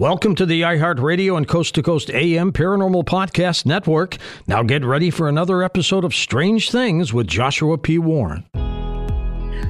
Welcome to the iHeartRadio and Coast to Coast AM Paranormal Podcast Network. Now get ready for another episode of Strange Things with Joshua P. Warren.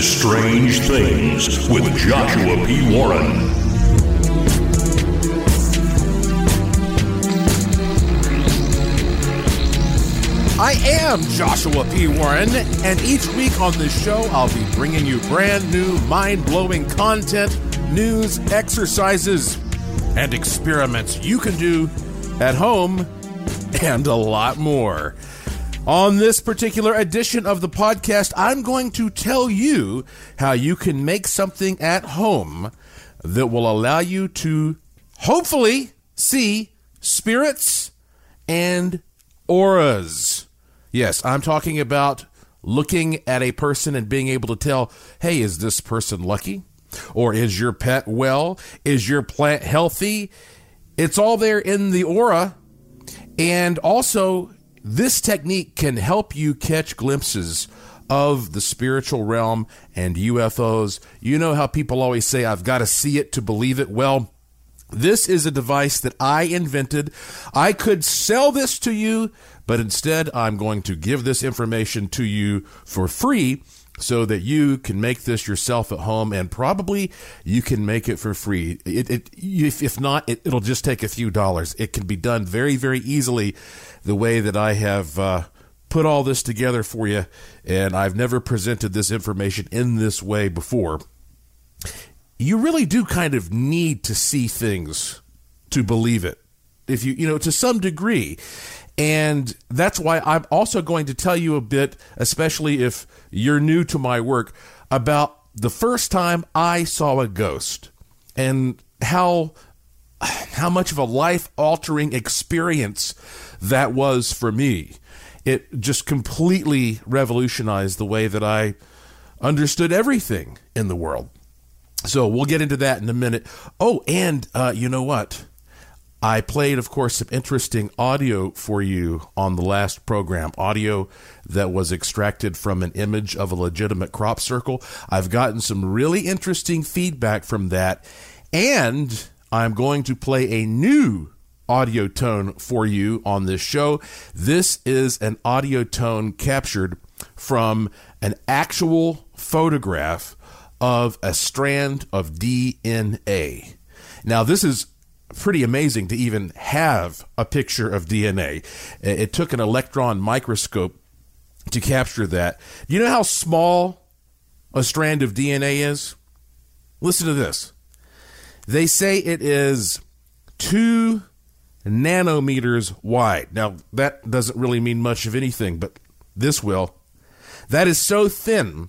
Strange Things with Joshua P. Warren. I am Joshua P. Warren, and each week on this show, I'll be bringing you brand new, mind blowing content, news, exercises, and experiments you can do at home, and a lot more. On this particular edition of the podcast, I'm going to tell you how you can make something at home that will allow you to hopefully see spirits and auras. Yes, I'm talking about looking at a person and being able to tell, hey, is this person lucky? Or is your pet well? Is your plant healthy? It's all there in the aura. And also, this technique can help you catch glimpses of the spiritual realm and UFOs. You know how people always say, I've got to see it to believe it? Well, this is a device that I invented. I could sell this to you, but instead I'm going to give this information to you for free so that you can make this yourself at home and probably you can make it for free. It, it if, if not, it, it'll just take a few dollars. It can be done very, very easily the way that I have uh, put all this together for you. And I've never presented this information in this way before you really do kind of need to see things to believe it. If you, you know, to some degree. And that's why I'm also going to tell you a bit, especially if you're new to my work, about the first time I saw a ghost and how how much of a life altering experience that was for me. It just completely revolutionized the way that I understood everything in the world. So we'll get into that in a minute. Oh, and uh, you know what? I played, of course, some interesting audio for you on the last program. Audio that was extracted from an image of a legitimate crop circle. I've gotten some really interesting feedback from that. And I'm going to play a new audio tone for you on this show. This is an audio tone captured from an actual photograph of a strand of DNA. Now, this is pretty amazing to even have a picture of DNA. It took an electron microscope to capture that. You know how small a strand of DNA is? Listen to this. They say it is two nanometers wide. Now, that doesn't really mean much of anything, but this will. That is so thin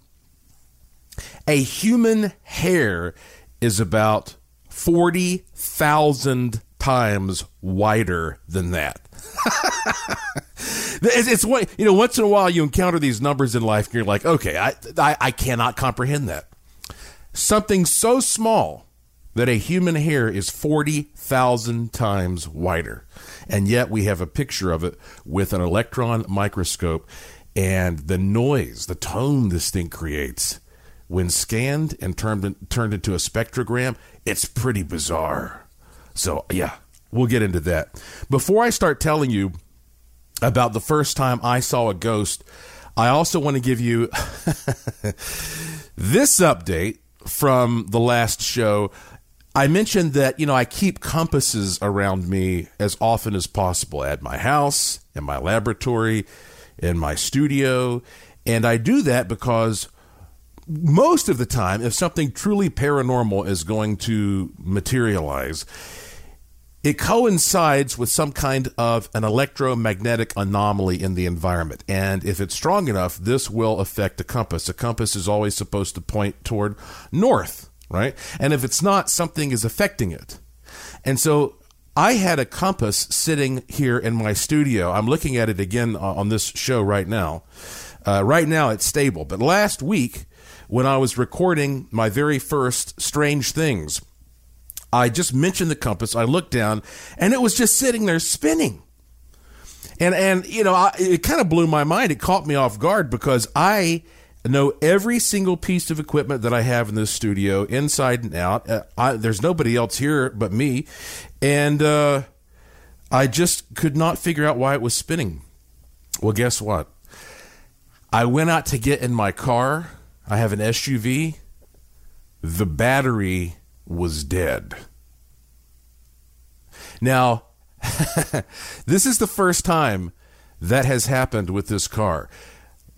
a human hair is about 40,000 times wider than that. it's, it's what, you know, once in a while you encounter these numbers in life and you're like, okay, I, I, I cannot comprehend that. Something so small that a human hair is 40,000 times wider. And yet we have a picture of it with an electron microscope and the noise, the tone this thing creates when scanned and turned turned into a spectrogram, it's pretty bizarre. So yeah, we'll get into that. Before I start telling you about the first time I saw a ghost, I also want to give you this update from the last show. I mentioned that, you know, I keep compasses around me as often as possible at my house, in my laboratory, in my studio. And I do that because most of the time, if something truly paranormal is going to materialize, it coincides with some kind of an electromagnetic anomaly in the environment. And if it's strong enough, this will affect a compass. A compass is always supposed to point toward north, right? And if it's not, something is affecting it. And so I had a compass sitting here in my studio. I'm looking at it again on this show right now. Uh, right now, it's stable. But last week, when I was recording my very first Strange Things, I just mentioned the compass. I looked down, and it was just sitting there spinning. And and you know, I, it kind of blew my mind. It caught me off guard because I know every single piece of equipment that I have in this studio, inside and out. Uh, I, there's nobody else here but me, and uh, I just could not figure out why it was spinning. Well, guess what? I went out to get in my car. I have an SUV. The battery was dead. Now, this is the first time that has happened with this car.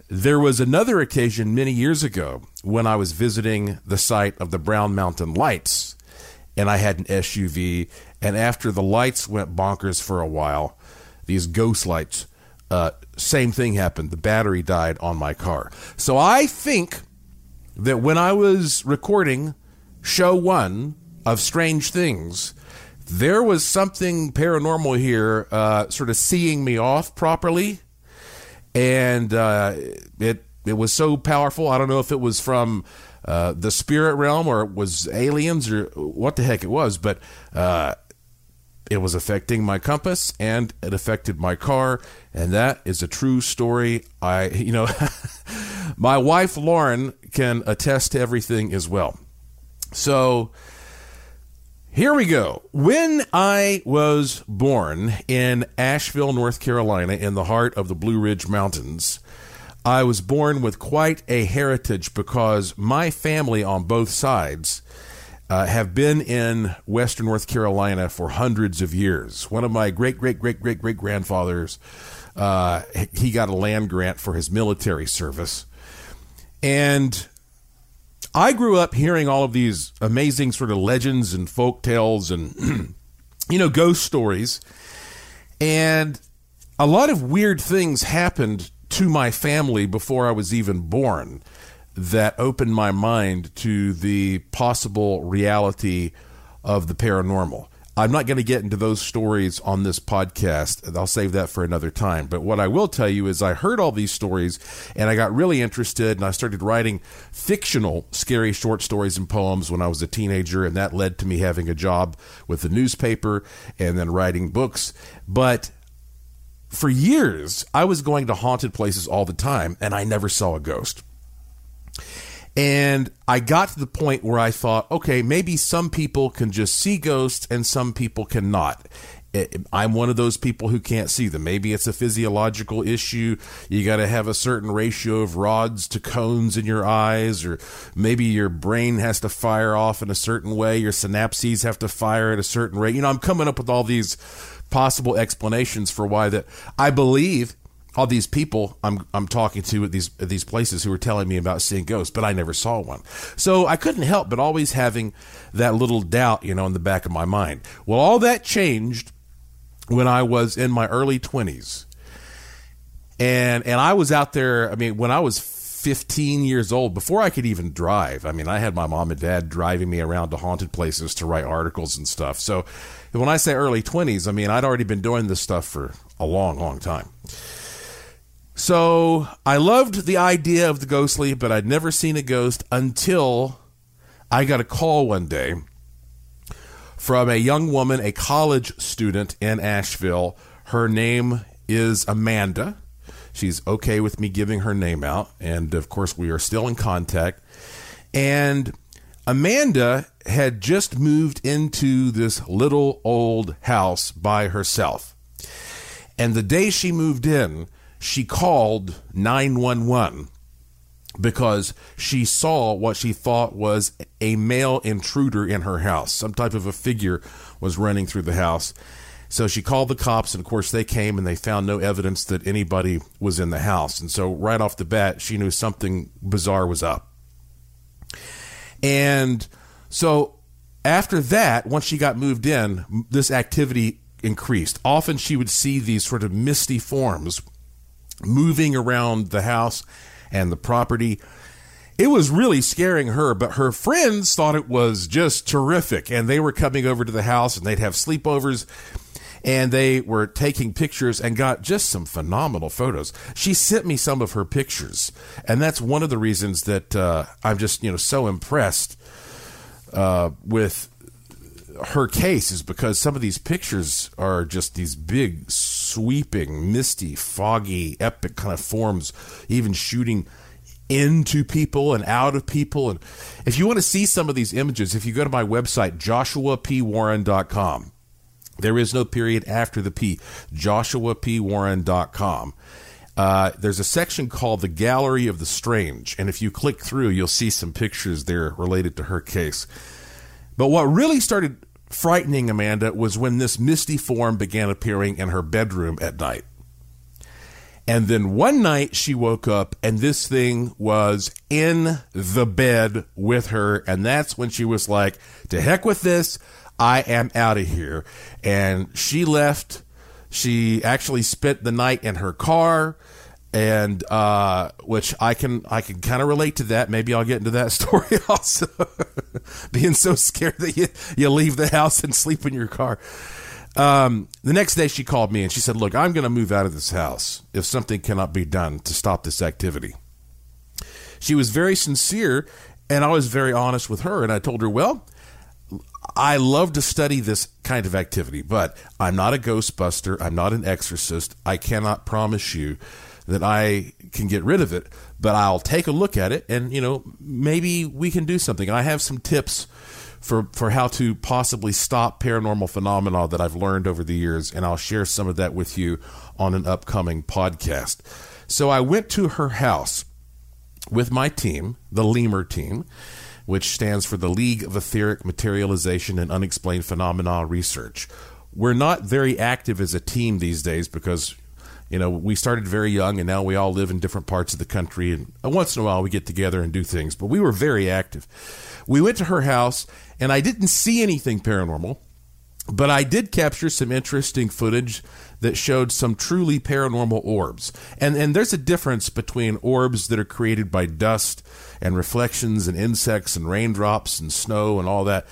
There was another occasion many years ago when I was visiting the site of the Brown Mountain Lights, and I had an SUV. And after the lights went bonkers for a while, these ghost lights, uh, same thing happened. The battery died on my car. So I think that when I was recording show one of Strange Things, there was something paranormal here, uh, sort of seeing me off properly, and uh, it it was so powerful. I don't know if it was from uh, the spirit realm or it was aliens or what the heck it was, but uh, it was affecting my compass and it affected my car, and that is a true story. I, you know, my wife Lauren can attest to everything as well. So here we go. When I was born in Asheville, North Carolina, in the heart of the Blue Ridge Mountains, I was born with quite a heritage because my family on both sides uh, have been in Western North Carolina for hundreds of years. One of my great, great, great, great, great grandfathers, uh, he got a land grant for his military service. And I grew up hearing all of these amazing sort of legends and folk tales and, you know, ghost stories. And a lot of weird things happened to my family before I was even born that opened my mind to the possible reality of the paranormal. I'm not going to get into those stories on this podcast. I'll save that for another time. But what I will tell you is I heard all these stories and I got really interested and I started writing fictional scary short stories and poems when I was a teenager and that led to me having a job with the newspaper and then writing books. But for years, I was going to haunted places all the time and I never saw a ghost. And I got to the point where I thought, okay, maybe some people can just see ghosts and some people cannot. I'm one of those people who can't see them. Maybe it's a physiological issue. You got to have a certain ratio of rods to cones in your eyes, or maybe your brain has to fire off in a certain way. Your synapses have to fire at a certain rate. You know, I'm coming up with all these possible explanations for why that I believe all these people I'm I'm talking to at these at these places who were telling me about seeing ghosts, but I never saw one. So I couldn't help but always having that little doubt, you know, in the back of my mind. Well, all that changed when I was in my early 20s. And and I was out there, I mean, when I was 15 years old, before I could even drive. I mean, I had my mom and dad driving me around to haunted places to write articles and stuff. So when I say early 20s, I mean, I'd already been doing this stuff for a long, long time. So I loved the idea of the ghostly, but I'd never seen a ghost until I got a call one day from a young woman, a college student in Asheville. Her name is Amanda. She's okay with me giving her name out. And of course, we are still in contact. And Amanda had just moved into this little old house by herself. And the day she moved in, she called 911 because she saw what she thought was a male intruder in her house. Some type of a figure was running through the house. So she called the cops, and of course, they came and they found no evidence that anybody was in the house. And so, right off the bat, she knew something bizarre was up. And so after that, once she got moved in, this activity increased. Often she would see these sort of misty forms moving around the house and the property. It was really scaring her, but her friends thought it was just terrific. And they were coming over to the house and they'd have sleepovers and they were taking pictures and got just some phenomenal photos. She sent me some of her pictures, and that's one of the reasons that uh, I'm just you know so impressed uh, with her case is because some of these pictures are just these big, sweeping, misty, foggy, epic kind of forms, even shooting into people and out of people. And if you want to see some of these images, if you go to my website, joshuapwarren.com, there is no period after the P, joshuapwarren.com. Uh, there's a section called the Gallery of the Strange, and if you click through, you'll see some pictures there related to her case. But what really started frightening Amanda was when this misty form began appearing in her bedroom at night. And then one night she woke up and this thing was in the bed with her. And that's when she was like, to heck with this. I am out of here. And she left. She actually spent the night in her car and uh, which I can I can kind of relate to that. Maybe I'll get into that story also. Being so scared that you you leave the house and sleep in your car. Um, the next day, she called me and she said, "Look, I'm going to move out of this house if something cannot be done to stop this activity." She was very sincere, and I was very honest with her, and I told her, "Well." I love to study this kind of activity, but I'm not a ghostbuster. I'm not an exorcist. I cannot promise you that I can get rid of it, but I'll take a look at it and, you know, maybe we can do something. I have some tips for, for how to possibly stop paranormal phenomena that I've learned over the years, and I'll share some of that with you on an upcoming podcast. So I went to her house with my team, the Lemur team, which stands for the League of Etheric Materialization and Unexplained Phenomena Research. We're not very active as a team these days because you know, we started very young and now we all live in different parts of the country. And uh, once in a while we get together and do things, but we were very active. We went to her house and I didn't see anything paranormal, but I did capture some interesting footage that showed some truly paranormal orbs. And, and there's a difference between orbs that are created by dust and reflections and insects and raindrops and snow and all that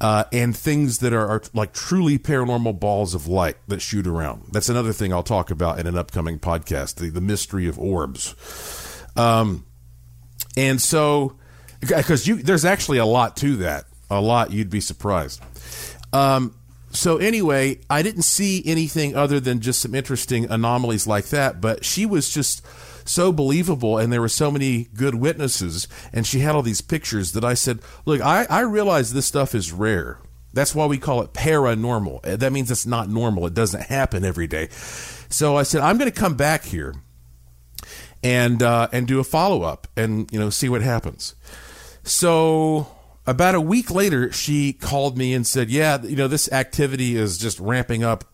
uh, and things that are, are, like truly paranormal balls of light that shoot around. That's another thing I'll talk about in an upcoming podcast the, the mystery of orbs. Um, and so, because you there's actually a lot to that, a lot you'd be surprised. Um, so anyway, I didn't see anything other than just some interesting anomalies like that, but she was just so believable and there were so many good witnesses and she had all these pictures that I said, look, I, I realize this stuff is rare. That's why we call it paranormal. Uh, that means it's not normal. It doesn't happen every day. So I said, I'm going to come back here and uh, and do a follow up and you know see what happens. So about a week later, she called me and said, "Yeah, you know this activity is just ramping up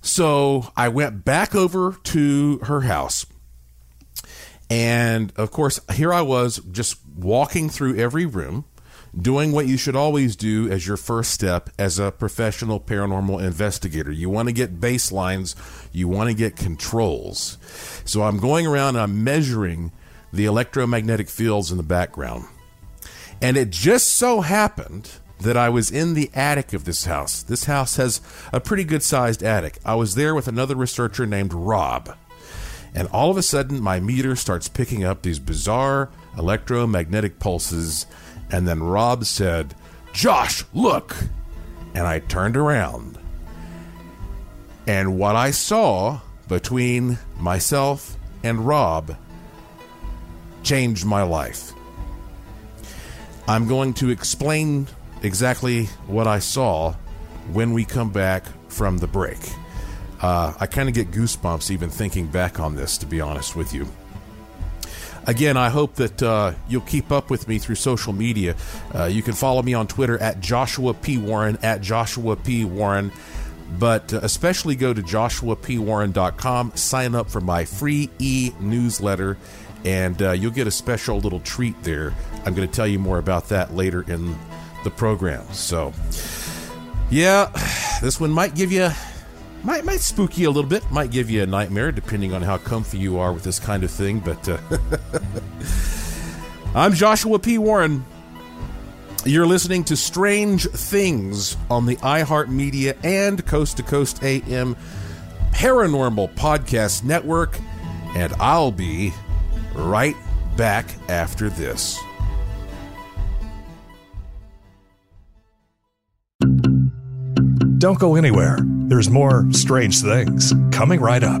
so I went back over to her house. And of course, here I was just walking through every room, doing what you should always do as your first step as a professional paranormal investigator. You want to get baselines, you want to get controls. So I'm going around and I'm measuring the electromagnetic fields in the background. And it just so happened that I was in the attic of this house. This house has a pretty good sized attic. I was there with another researcher named Rob. And all of a sudden, my meter starts picking up these bizarre electromagnetic pulses. And then Rob said, Josh, look! And I turned around. And what I saw between myself and Rob changed my life. I'm going to explain exactly what I saw when we come back from the break. Uh, I kind of get goosebumps even thinking back on this, to be honest with you. Again, I hope that uh, you'll keep up with me through social media. Uh, you can follow me on Twitter at Joshua P. Warren, at Joshua P. Warren, but uh, especially go to joshuapwarren.com, sign up for my free e newsletter, and uh, you'll get a special little treat there. I'm going to tell you more about that later in the program. So, yeah, this one might give you might might spook you a little bit, might give you a nightmare depending on how comfy you are with this kind of thing. But uh, I'm Joshua P. Warren. You're listening to Strange Things on the iHeartMedia and Coast to Coast AM Paranormal Podcast Network, and I'll be right back after this. Don't go anywhere. There's more strange things coming right up.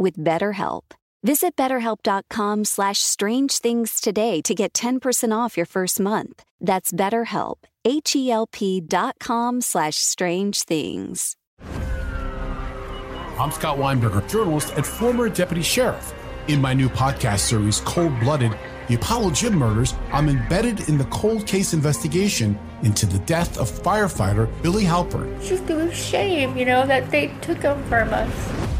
with BetterHelp. Visit betterhelp.com slash strange things today to get 10% off your first month. That's betterhelp, H-E-L-P dot com slash strange things. I'm Scott Weinberger, journalist and former deputy sheriff. In my new podcast series, Cold Blooded, The Apollo Gym Murders, I'm embedded in the cold case investigation into the death of firefighter Billy Halpern. It's just a shame, you know, that they took him from us.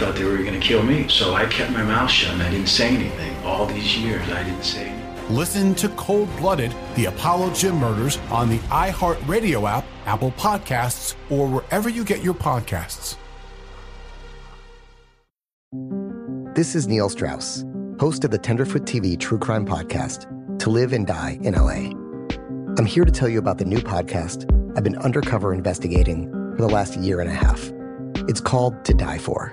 Thought they were going to kill me, so I kept my mouth shut and I didn't say anything. All these years, I didn't say anything. Listen to Cold Blooded, The Apollo Gym Murders on the iHeartRadio app, Apple Podcasts, or wherever you get your podcasts. This is Neil Strauss, host of the Tenderfoot TV True Crime Podcast, To Live and Die in LA. I'm here to tell you about the new podcast I've been undercover investigating for the last year and a half. It's called To Die For.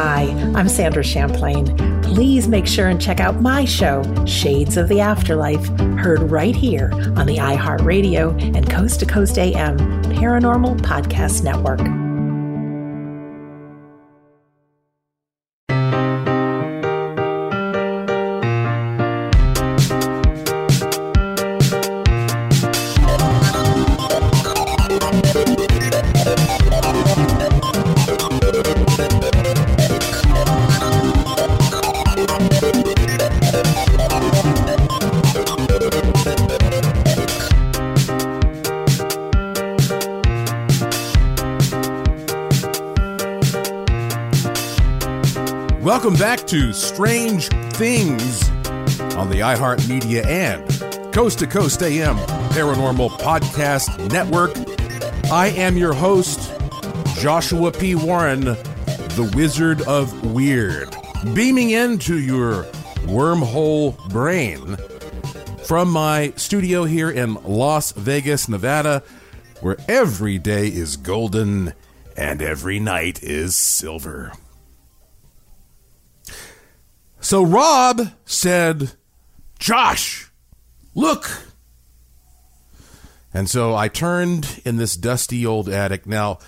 Hi, I'm Sandra Champlain. Please make sure and check out my show, Shades of the Afterlife, heard right here on the iHeartRadio and Coast to Coast AM Paranormal Podcast Network. To Strange Things on the iHeartMedia and Coast to Coast AM Paranormal Podcast Network. I am your host, Joshua P. Warren, the Wizard of Weird, beaming into your wormhole brain from my studio here in Las Vegas, Nevada, where every day is golden and every night is silver. So Rob said, Josh, look. And so I turned in this dusty old attic. Now,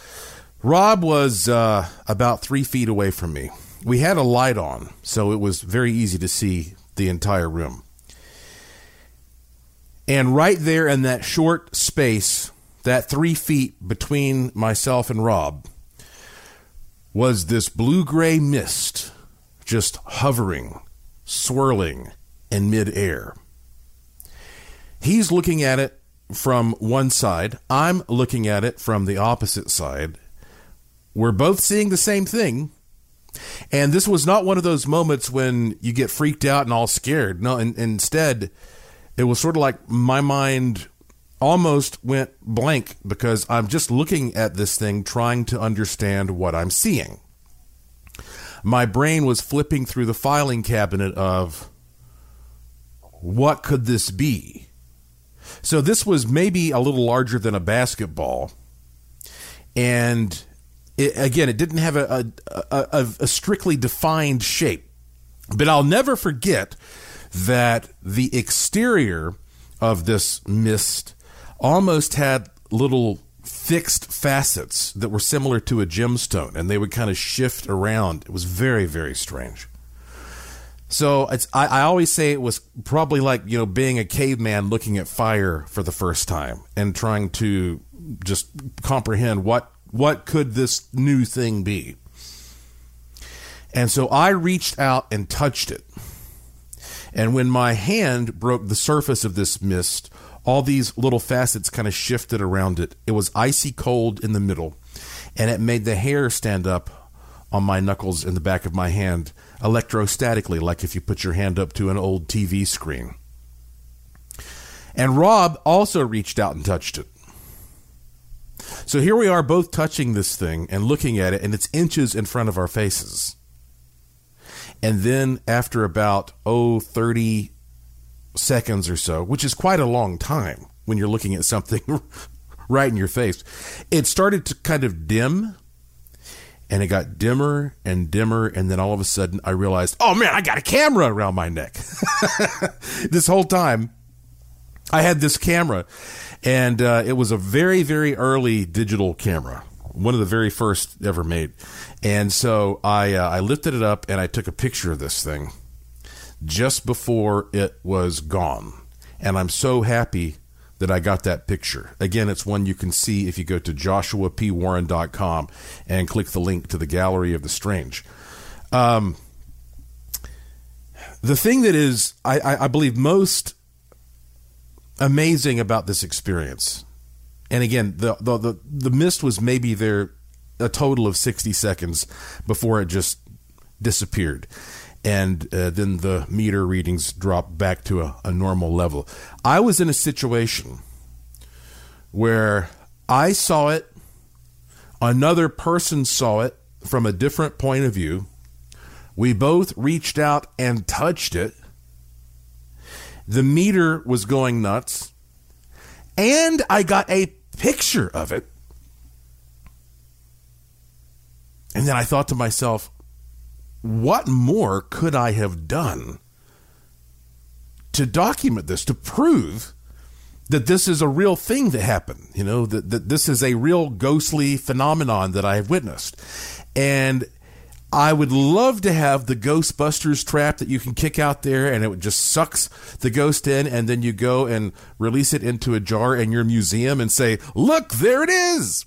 Rob was uh, about three feet away from me. We had a light on, so it was very easy to see the entire room. And right there in that short space, that three feet between myself and Rob, was this blue gray mist just hovering, swirling in midair. He's looking at it from one side, I'm looking at it from the opposite side. We're both seeing the same thing. And this was not one of those moments when you get freaked out and all scared. No, and, instead, it was sort of like my mind almost went blank because I'm just looking at this thing trying to understand what I'm seeing. My brain was flipping through the filing cabinet of what could this be? So this was maybe a little larger than a basketball. And it, again, it didn't have a, a, a, a strictly defined shape. But I'll never forget that the exterior of this mist almost had little fixed facets that were similar to a gemstone and they would kind of shift around. It was very, very strange. So it's I, I, always say it was probably like, you know, being a caveman looking at fire for the first time and trying to just comprehend what what could this new thing be. And so I reached out and touched it. And when my hand broke the surface of this mist, all these little facets kind of shifted around it. It was icy cold in the middle, and it made the hair stand up on my knuckles in the back of my hand electrostatically, like if you put your hand up to an old TV screen. And Rob also reached out and touched it. So here we are both touching this thing and looking at it, and it's inches in front of our faces. And then after about, oh, 30 seconds or so, which is quite a long time when you're looking at something right in your face, it started to kind of dim and it got dimmer and dimmer and then all of a sudden i realized oh man i got a camera around my neck. This whole time i had this camera and uh, it was a very very early digital camera one of the very first ever made. And so i uh, i lifted it up and i took a picture of this thing just before it was gone. And I'm so happy that I got that picture. Again, it's one you can see if you go to joshuapwarren.com and click the link to the Gallery of the Strange. Um, the thing that is, I, I, believe, most amazing about this experience, and again, the, the, the, the mist was maybe there a total of 60 seconds before it just disappeared and uh, then the meter readings drop back to a, a normal level. I was in a situation where I saw it, another person saw it from a different point of view. We both reached out and touched it. The meter was going nuts. And I got a picture of it. And then I thought to myself, what more could I have done to document this, to prove that this is a real thing that happened, you know, that, that this is a real ghostly phenomenon that I have witnessed. And I would love to have the Ghostbusters trap that you can kick out there and it just sucks the ghost in and then you go and release it into a jar in your museum and say, look, there it is.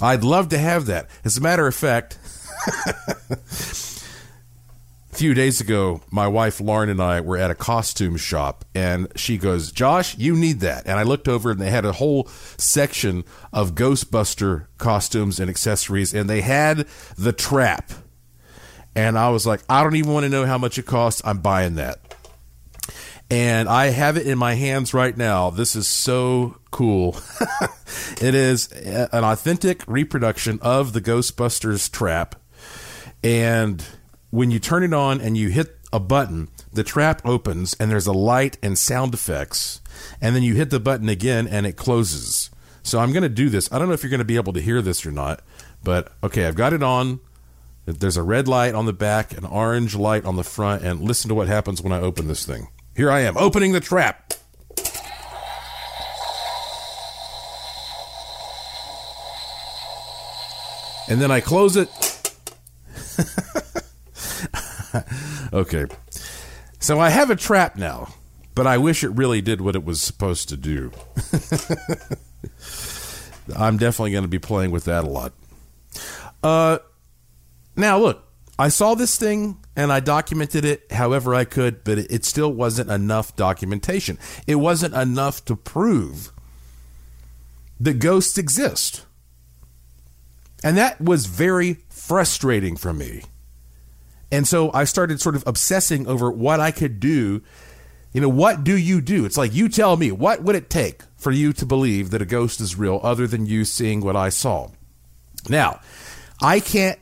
I'd love to have that. As a matter of fact, a few days ago, my wife Lauren and I were at a costume shop, and she goes, Josh, you need that. And I looked over, and they had a whole section of Ghostbuster costumes and accessories, and they had the trap. And I was like, I don't even want to know how much it costs. I'm buying that. And I have it in my hands right now. This is so cool. it is an authentic reproduction of the Ghostbusters trap. And when you turn it on and you hit a button, the trap opens and there's a light and sound effects. And then you hit the button again and it closes. So I'm going to do this. I don't know if you're going to be able to hear this or not, but okay, I've got it on. There's a red light on the back, an orange light on the front, and listen to what happens when I open this thing. Here I am, opening the trap. And then I close it. okay. So I have a trap now, but I wish it really did what it was supposed to do. I'm definitely going to be playing with that a lot. Uh, now, look, I saw this thing and I documented it however I could, but it still wasn't enough documentation. It wasn't enough to prove that ghosts exist. And that was very frustrating for me. And so I started sort of obsessing over what I could do. You know, what do you do? It's like, you tell me, what would it take for you to believe that a ghost is real other than you seeing what I saw? Now, I can't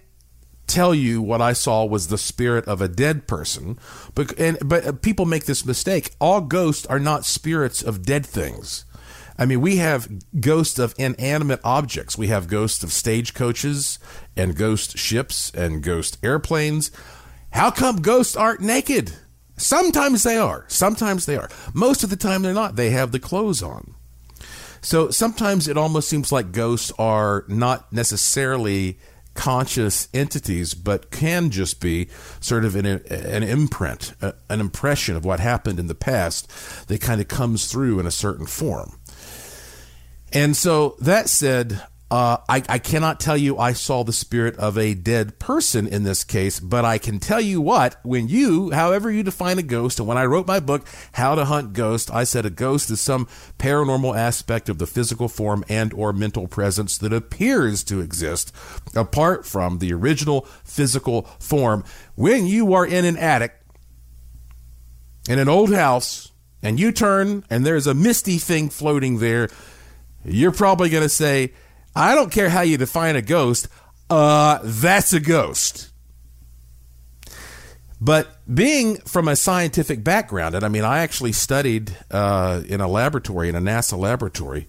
tell you what I saw was the spirit of a dead person, but and but people make this mistake. All ghosts are not spirits of dead things. I mean, we have ghosts of inanimate objects. We have ghosts of stagecoaches and ghost ships and ghost airplanes. How come ghosts aren't naked? Sometimes they are. Sometimes they are. Most of the time they're not. They have the clothes on. So sometimes it almost seems like ghosts are not necessarily conscious entities, but can just be sort of an, an imprint, an impression of what happened in the past that kind of comes through in a certain form. And so that said, uh, I, I cannot tell you I saw the spirit of a dead person in this case, but I can tell you what, when you, however you define a ghost, and when I wrote my book, How to Hunt Ghosts, I said a ghost is some paranormal aspect of the physical form and or mental presence that appears to exist apart from the original physical form. When you are in an attic, in an old house, and you turn and there's a misty thing floating there, you're probably going to say, I don't care how you define a ghost, uh, that's a ghost. But being from a scientific background, and I mean, I actually studied uh, in a laboratory, in a NASA laboratory.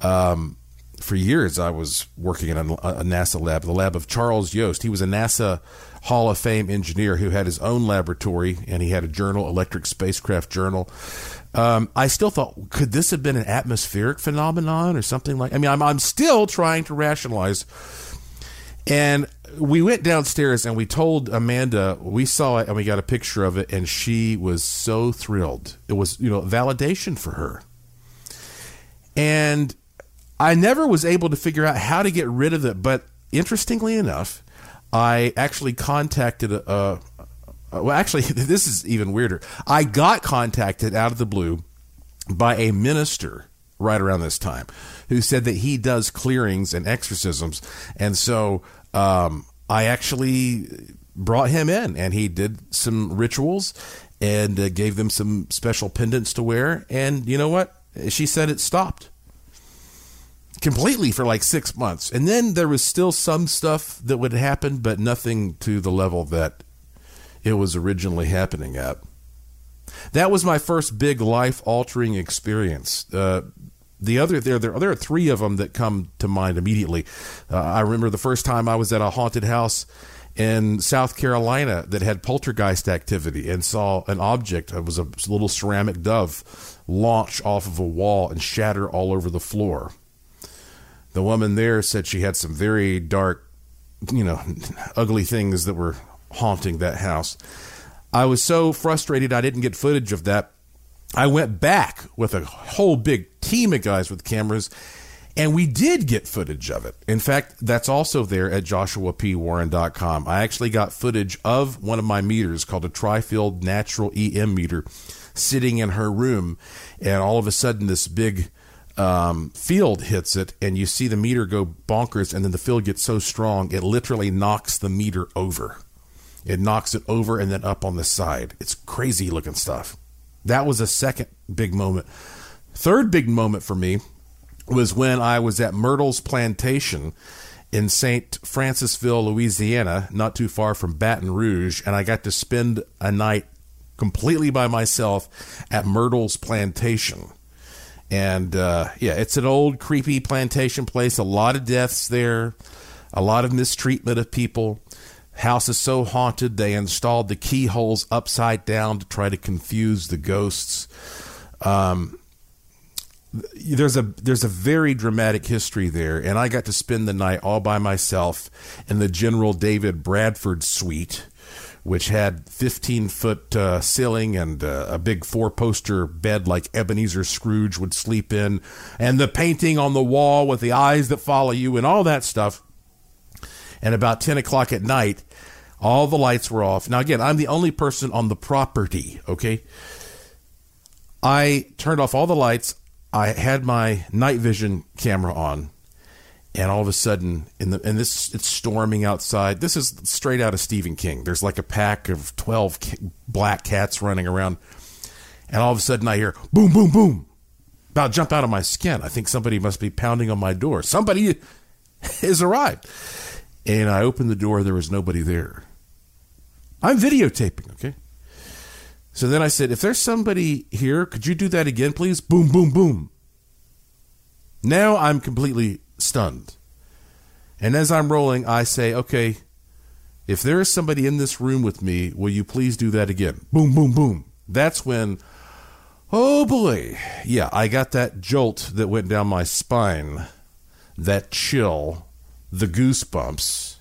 Um, for years, I was working in a, a, NASA lab, the lab of Charles Yost. He was a NASA Hall of Fame engineer who had his own laboratory, and he had a journal, Electric Spacecraft Journal. Um, I still thought, could this have been an atmospheric phenomenon or something like? I mean, I'm I'm still trying to rationalize. And we went downstairs and we told Amanda we saw it and we got a picture of it, and she was so thrilled. It was you know validation for her. And I never was able to figure out how to get rid of it, but interestingly enough, I actually contacted a, uh, well, actually, this is even weirder. I got contacted out of the blue by a minister right around this time who said that he does clearings and exorcisms. And so um, I actually brought him in and he did some rituals and uh, gave them some special pendants to wear. And you know what? She said it stopped completely for like six months. And then there was still some stuff that would happen, but nothing to the level that it was originally happening at. That was my first big life altering experience. Uh, the other there, there there are three of them that come to mind immediately. Uh, I remember the first time I was at a haunted house in South Carolina that had poltergeist activity and saw an object. It was a little ceramic dove launch off of a wall and shatter all over the floor. The woman there said she had some very dark, you know, ugly things that were haunting that house. I was so frustrated I didn't get footage of that. I went back with a whole big team of guys with cameras, and we did get footage of it. In fact, that's also there at joshuapwarren.com. I actually got footage of one of my meters called a Trifield Natural EM meter sitting in her room, and all of a sudden, this big um, field hits it, and you see the meter go bonkers, and then the field gets so strong it literally knocks the meter over It knocks it over and then up on the side. It's crazy looking stuff. That was a second big moment. Third big moment for me was when I was at Myrtle's Plantation in St. Francisville, Louisiana, not too far from Baton Rouge, and I got to spend a night completely by myself at Myrtle's Plantation. And uh, yeah, it's an old, creepy plantation place. A lot of deaths there, a lot of mistreatment of people. House is so haunted, they installed the keyholes upside down to try to confuse the ghosts. Um, there's a there's a very dramatic history there, and I got to spend the night all by myself in the General David Bradford suite, which had 15 foot uh, ceiling and uh, a big four poster bed like Ebenezer Scrooge would sleep in, and the painting on the wall with the eyes that follow you and all that stuff. And about 10 o'clock at night, all the lights were off. Now, again, I'm the only person on the property, okay? I turned off all the lights. I had my night vision camera on, and all of a sudden, in the and this it's storming outside. This is straight out of Stephen King. There's like a pack of twelve black cats running around, and all of a sudden I hear boom, boom, boom. About jump out of my skin. I think somebody must be pounding on my door. Somebody has arrived, and I opened the door. There was nobody there. I'm videotaping. Okay. So then I said, if there's somebody here, could you do that again, please? Boom, boom, boom. Now I'm completely stunned. And as I'm rolling, I say, okay, if there is somebody in this room with me, will you please do that again? Boom, boom, boom. That's when, oh boy, yeah, I got that jolt that went down my spine, that chill, the goosebumps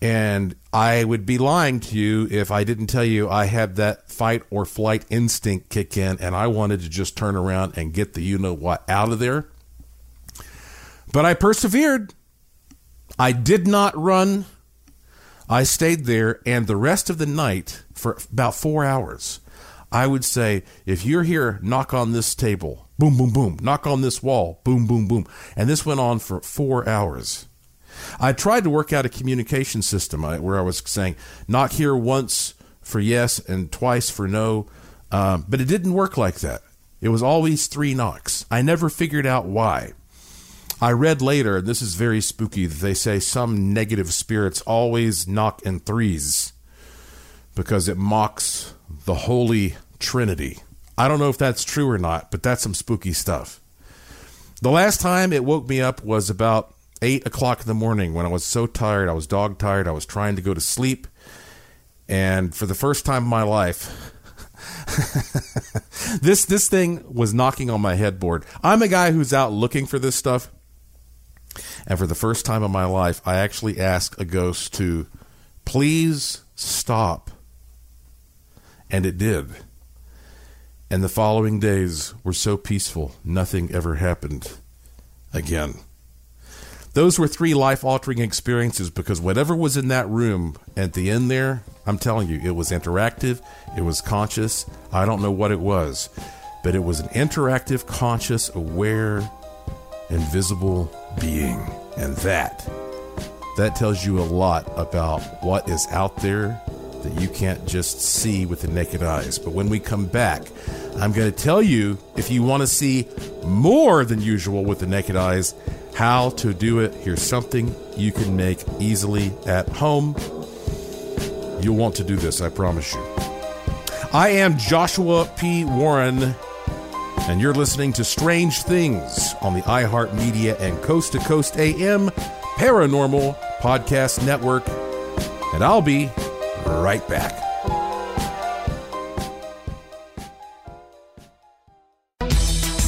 and I would be lying to you if I didn't tell you I had that fight or flight instinct kick in and I wanted to just turn around and get the you know what out of there. But I persevered. I did not run. I stayed there, and the rest of the night, for about four hours, I would say, if you're here, knock on this table. Boom, boom, boom. Knock on this wall. Boom, boom, boom. And this went on for four hours. I tried to work out a communication system where I was saying, knock here once for yes and twice for no, um, but it didn't work like that. It was always three knocks. I never figured out why. I read later, and this is very spooky, that they say some negative spirits always knock in threes because it mocks the Holy Trinity. I don't know if that's true or not, but that's some spooky stuff. The last time it woke me up was about eight o'clock in the morning when I was so tired. I was dog tired. I was trying to go to sleep. And for the first time in my life, this this thing was knocking on my headboard. I'm a guy who's out looking for this stuff. And for the first time in my life, I actually asked a ghost to please stop. And it did. And the following days were so peaceful, nothing ever happened again. Those were three life altering experiences because whatever was in that room at the end there, I'm telling you, it was interactive, it was conscious. I don't know what it was, but it was an interactive, conscious, aware, invisible being. And that, that tells you a lot about what is out there that you can't just see with the naked eyes. But when we come back, I'm going to tell you if you want to see more than usual with the naked eyes, how to do it. Here's something you can make easily at home. You'll want to do this, I promise you. I am Joshua P. Warren, and you're listening to Strange Things on the iHeartMedia and Coast to Coast AM Paranormal Podcast Network. And I'll be right back.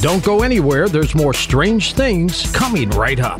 Don't go anywhere, there's more strange things coming right up.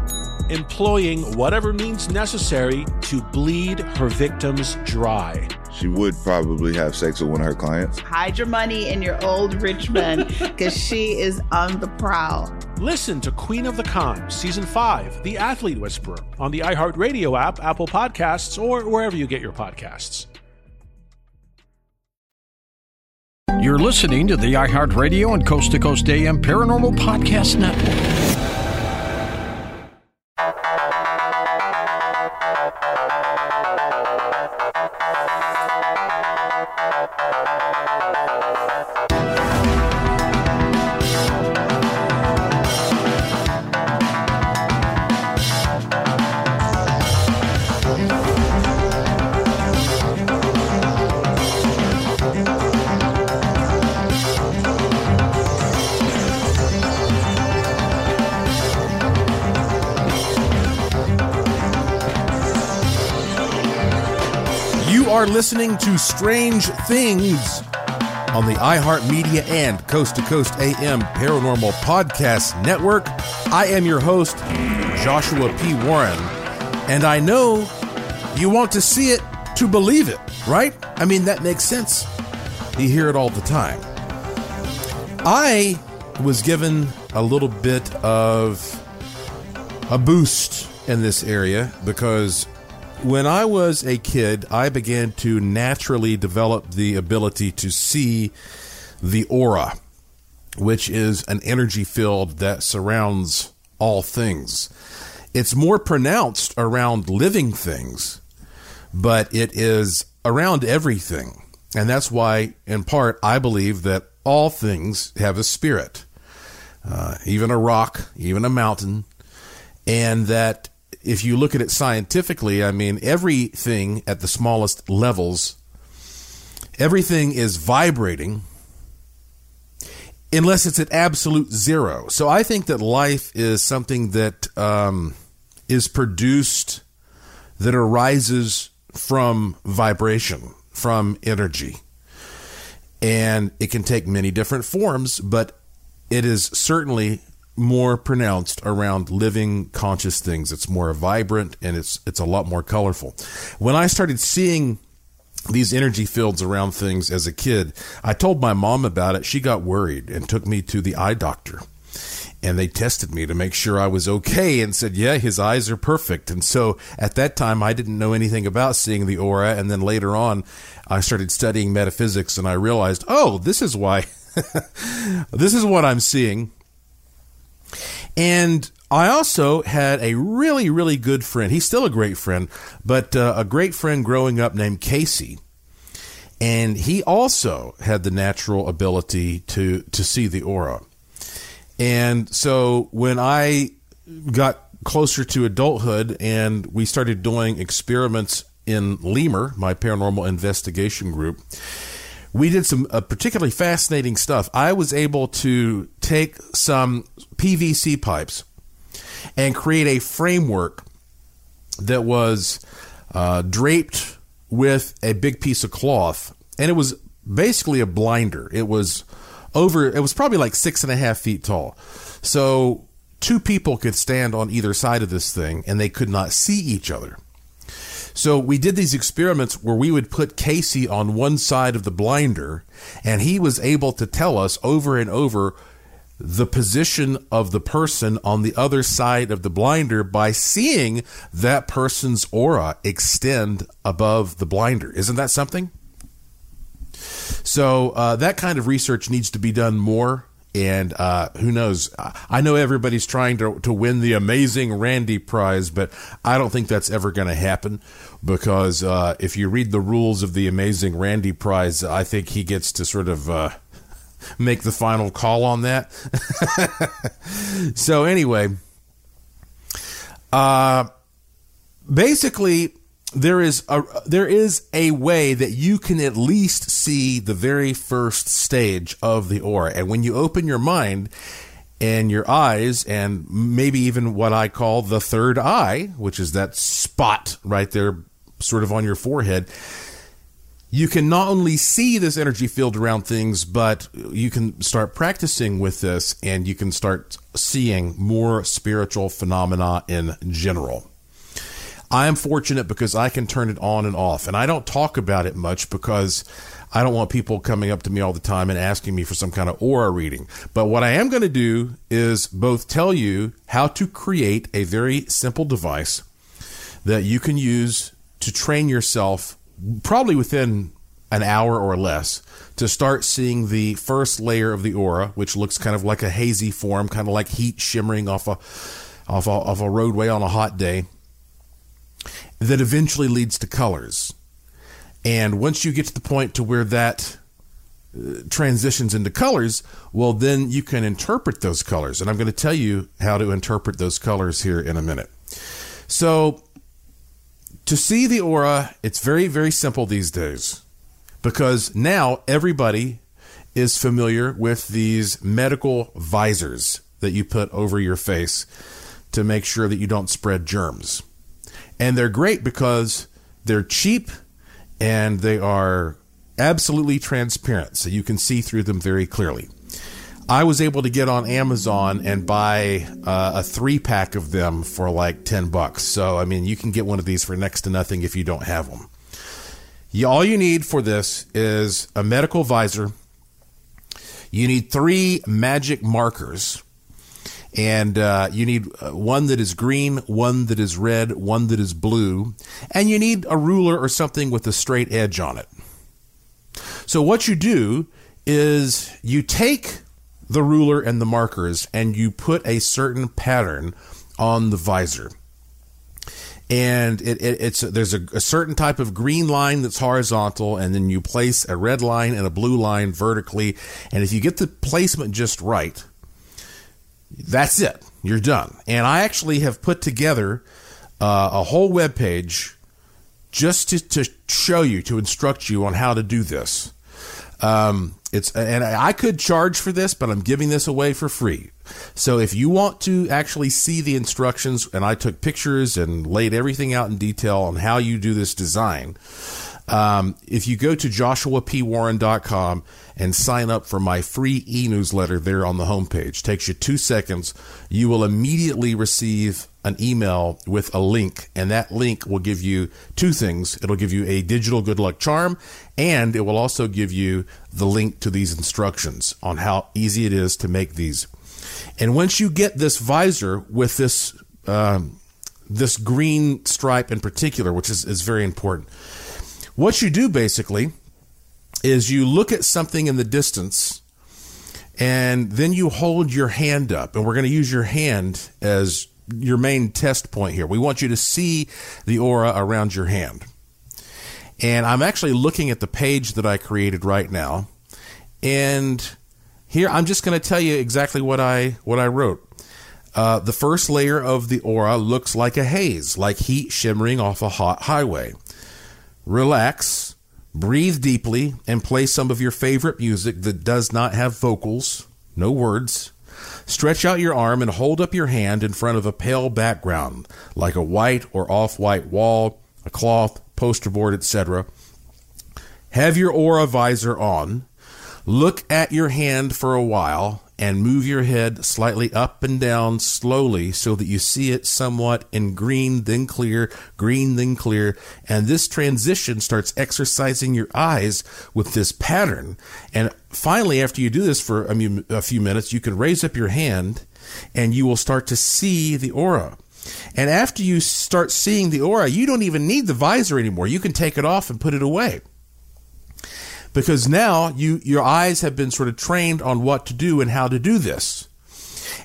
Employing whatever means necessary to bleed her victims dry. She would probably have sex with one of her clients. Hide your money in your old rich man because she is on the prowl. Listen to Queen of the Con, Season 5, The Athlete Whisperer, on the iHeartRadio app, Apple Podcasts, or wherever you get your podcasts. You're listening to the iHeartRadio and Coast to Coast AM Paranormal Podcast Network. Listening to Strange Things on the iHeartMedia and Coast to Coast AM Paranormal Podcast Network. I am your host, Joshua P. Warren, and I know you want to see it to believe it, right? I mean, that makes sense. You hear it all the time. I was given a little bit of a boost in this area because when I was a kid, I began to naturally develop the ability to see the aura, which is an energy field that surrounds all things. It's more pronounced around living things, but it is around everything. And that's why, in part, I believe that all things have a spirit, uh, even a rock, even a mountain, and that if you look at it scientifically, I mean, everything at the smallest levels, everything is vibrating unless it's at absolute zero. So I think that life is something that um, is produced that arises from vibration, from energy. And it can take many different forms, but it is certainly more pronounced around living conscious things. It's more vibrant and it's it's a lot more colorful. When I started seeing these energy fields around things as a kid, I told my mom about it. She got worried and took me to the eye doctor. And they tested me to make sure I was okay and said, Yeah, his eyes are perfect. And so at that time, I didn't know anything about seeing the aura. And then later on, I started studying metaphysics and I realized, oh, this is why, this is what I'm seeing. And I also had a really, really good friend. He's still a great friend, but uh, a great friend growing up named Casey. And he also had the natural ability to, to see the aura. And so when I got closer to adulthood and we started doing experiments in LEMUR, my paranormal investigation group, we did some uh, particularly fascinating stuff. I was able to take some PVC pipes and create a framework that was uh, draped with a big piece of cloth, and it was basically a blinder. It was over. It was probably like six and a half feet tall. So two people could stand on either side of this thing, and they could not see each other. So we did these experiments where we would put Casey on one side of the blinder, and he was able to tell us over and over the position of the person on the other side of the blinder by seeing that person's aura extend above the blinder. Isn't that something? So uh, that kind of research needs to be done more. And uh, who knows? I know everybody's trying to, to win the amazing Randi Prize, but I don't think that's ever going to happen because uh, if you read the rules of the amazing Randi Prize, I think he gets to sort of uh, make the final call on that. so anyway, uh, basically there is a there is a way that you can at least see the very first stage of the aura, and when you open your mind and your eyes, and maybe even what I call the third eye, which is that spot right there, sort of on your forehead you can not only see this energy field around things, but you can start practicing with this and you can start seeing more spiritual phenomena in general. I am fortunate because I can turn it on and off, and I don't talk about it much because I don't want people coming up to me all the time and asking me for some kind of aura reading. But what I am going to do is both tell you how to create a very simple device that you can use to train yourself probably within an hour or less to start seeing the first layer of the aura, which looks kind of like a hazy form, kind of like heat shimmering off a off a, off a roadway on a hot day. That eventually leads to colors, and once you get to the point to where that uh, transitions into colors, well, then you can interpret those colors, and I'm going to tell you how to interpret those colors here in a minute. So to see the aura, it's very, very simple these days because now everybody is familiar with these medical visors that you put over your face to make sure that you don't spread germs. And they're great because they're cheap and they are absolutely transparent, so you can see through them very clearly. I was able to get on Amazon and buy uh, a three pack of them for like 10 bucks. So, I mean, you can get one of these for next to nothing if you don't have them. You, all you need for this is a medical visor. You need three magic markers. And uh, you need uh, one that is green, one that is red, one that is blue. And you need a ruler or something with a straight edge on it. So, what you do is you take the ruler and the markers and you put a certain pattern on the visor. And it, it, it's there's a, a certain type of green line that's horizontal, and then you place a red line and a blue line vertically. And if you get the placement just right, that's it. You're done. And I actually have put together uh, a whole web page just to, to show you, to instruct you on how to do this. Um, It's and I could charge for this, but I'm giving this away for free. So if you want to actually see the instructions, and I took pictures and laid everything out in detail on how you do this design. Um, if you go to joshuapwarren.com and sign up for my free e-newsletter there on the homepage, takes you two seconds, you will immediately receive an email with a link, and that link will give you two things. It'll give you a digital good luck charm, and it will also give you the link to these instructions on how easy it is to make these. And once you get this visor with this um, this green stripe in particular, which is, is very important, what you do basically is you look at something in the distance and then you hold your hand up and we're going to use your hand as your main test point here. We want you to see the aura around your hand. And I'm actually looking at the page that I created right now. And here I'm just going to tell you exactly what I what I wrote. Uh, the first layer of the aura looks like a haze, like heat shimmering off a hot highway. Relax, breathe deeply, and play some of your favorite music that does not have vocals, no words. Stretch out your arm and hold up your hand in front of a pale background, like a white or off white wall, a cloth, poster board, etc. Have your aura visor on. Look at your hand for a while and move your head slightly up and down slowly so that you see it somewhat in green, then clear, green, then clear. And this transition starts exercising your eyes with this pattern. And finally, after you do this for a few minutes, you can raise up your hand and you will start to see the aura. And after you start seeing the aura, you don't even need the visor anymore. You can take it off and put it away because now you your eyes have been sort of trained on what to do and how to do this.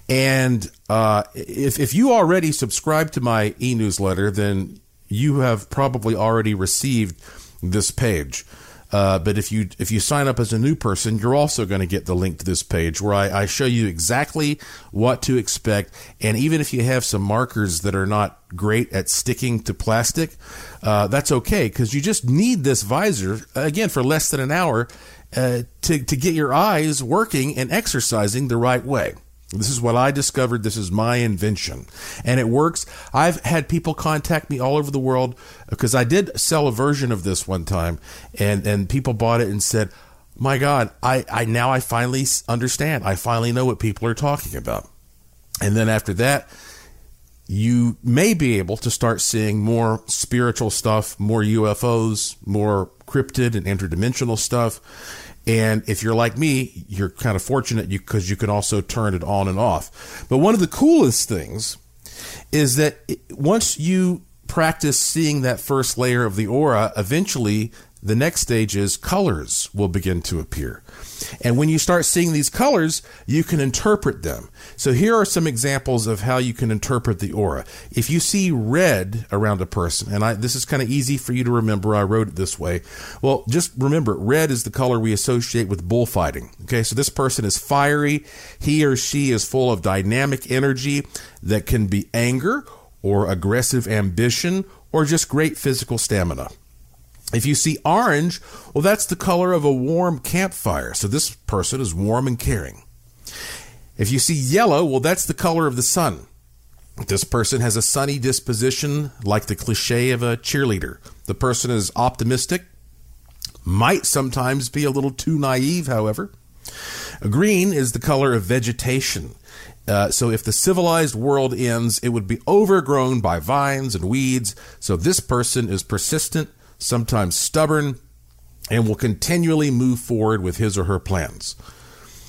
And uh, if if you already subscribe to my e newsletter, then you have probably already received this page. Uh, but if you if you sign up as a new person, you're also going to get the link to this page where I, I, show you exactly what to expect. And even if you have some markers that are not great at sticking to plastic, uh, that's okay because you just need this visor again for less than an hour uh, to to get your eyes working and exercising the right way. This is what I discovered. This is my invention. And it works. I've had people contact me all over the world because I did sell a version of this one time and, and people bought it and said, my God, I, I now I finally understand. I finally know what people are talking about. And then after that, you may be able to start seeing more spiritual stuff, more UFOs, more cryptid and interdimensional stuff and if you're like me, you're kind of fortunate because you, you can also turn it on and off. But one of the coolest things is that once you practice seeing that first layer of the aura, eventually the next stage is colors will begin to appear. And when you start seeing these colors, you can interpret them. So here are some examples of how you can interpret the aura. If you see red around a person, and I, this is kind of easy for you to remember, I wrote it this way. Well, just remember, red is the color we associate with bullfighting. Okay, so this person is fiery. He or she is full of dynamic energy that can be anger or aggressive ambition or just great physical stamina. If you see orange, well, that's the color of a warm campfire. So this person is warm and caring. If you see yellow, well, that's the color of the sun. This person has a sunny disposition, like the cliche of a cheerleader. The person is optimistic, might sometimes be a little too naive, however. Green is the color of vegetation. Uh, so if the civilized world ends, it would be overgrown by vines and weeds. So this person is persistent, sometimes stubborn, and will continually move forward with his or her plans.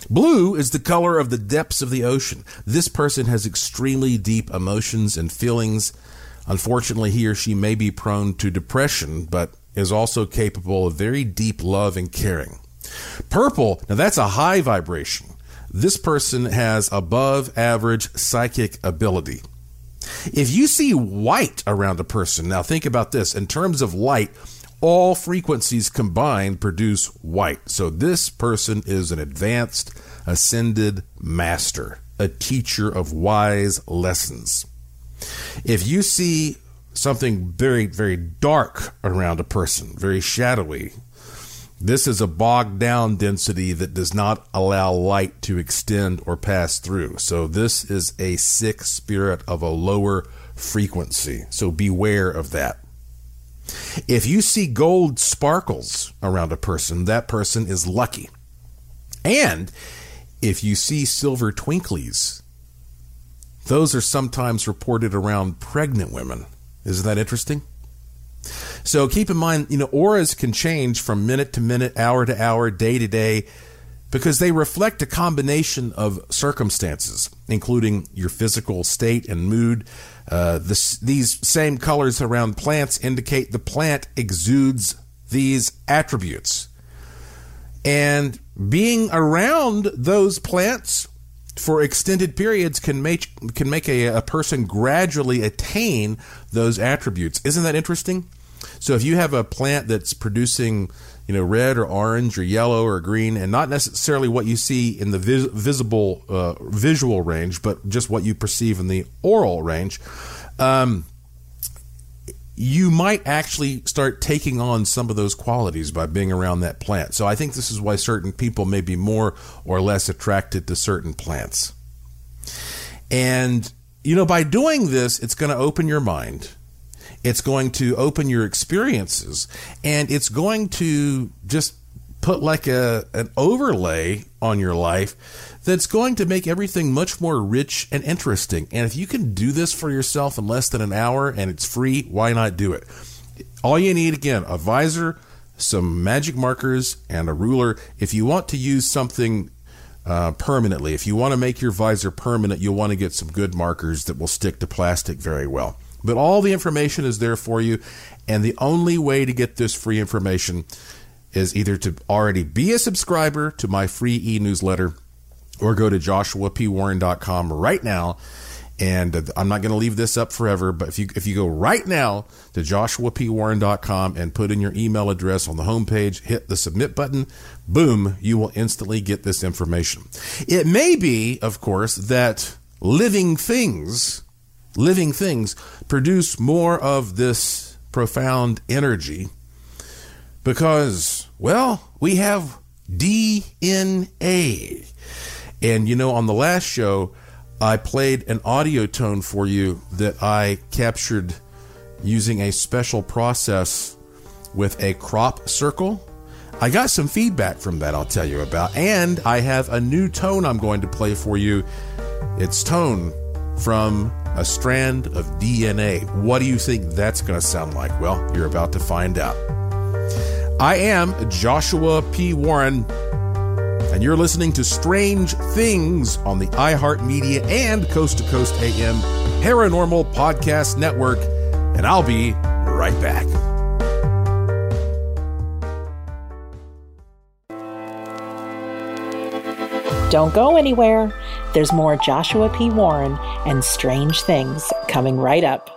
Blue is the color of the depths of the ocean. This person has extremely deep emotions and feelings. Unfortunately, he or she may be prone to depression, but is also capable of very deep love and caring. Purple, now that's a high vibration. This person has above average psychic ability. If you see white around a person, now think about this in terms of light, all frequencies combined produce white. So this person is an advanced, ascended master, a teacher of wise lessons. If you see something very, very dark around a person, very shadowy, This is a bogged down density that does not allow light to extend or pass through. So, this is a sick spirit of a lower frequency. So, beware of that. If you see gold sparkles around a person, that person is lucky. And if you see silver twinklies, those are sometimes reported around pregnant women. Isn't that interesting? So keep in mind, you know, auras can change from minute to minute, hour to hour, day to day, because they reflect a combination of circumstances, including your physical state and mood. Uh, this, these same colors around plants indicate the plant exudes these attributes. And being around those plants for extended periods can make can make a, a person gradually attain those attributes. Isn't that interesting? So if you have a plant that's producing, you know, red or orange or yellow or green, and not necessarily what you see in the vis- visible uh, visual range, but just what you perceive in the oral range, um, you might actually start taking on some of those qualities by being around that plant. So I think this is why certain people may be more or less attracted to certain plants. And, you know, by doing this, it's going to open your mind it's going to open your experiences and it's going to just put like a an overlay on your life that's going to make everything much more rich and interesting. And if you can do this for yourself in less than an hour and it's free, why not do it? All you need again, a visor, some magic markers and a ruler. If you want to use something uh, permanently, if you want to make your visor permanent, you'll want to get some good markers that will stick to plastic very well. But all the information is there for you. And the only way to get this free information is either to already be a subscriber to my free e newsletter or go to joshuapwarren.com right now. And I'm not going to leave this up forever, but if you if you go right now to joshuapwarren.com and put in your email address on the homepage, hit the submit button, boom, you will instantly get this information. It may be, of course, that living things living things produce more of this profound energy because, well, we have DNA. And you know, on the last show, I played an audio tone for you that I captured using a special process with a crop circle. I got some feedback from that, I'll tell you about. And I have a new tone I'm going to play for you. It's tone from a strand of DNA. What do you think that's going to sound like? Well, you're about to find out. I am Joshua P. Warren, and you're listening to Strange Things on the iHeartMedia and Coast to Coast AM Paranormal Podcast Network, and I'll be right back. Don't go anywhere. There's more Joshua P. Warren and strange things coming right up.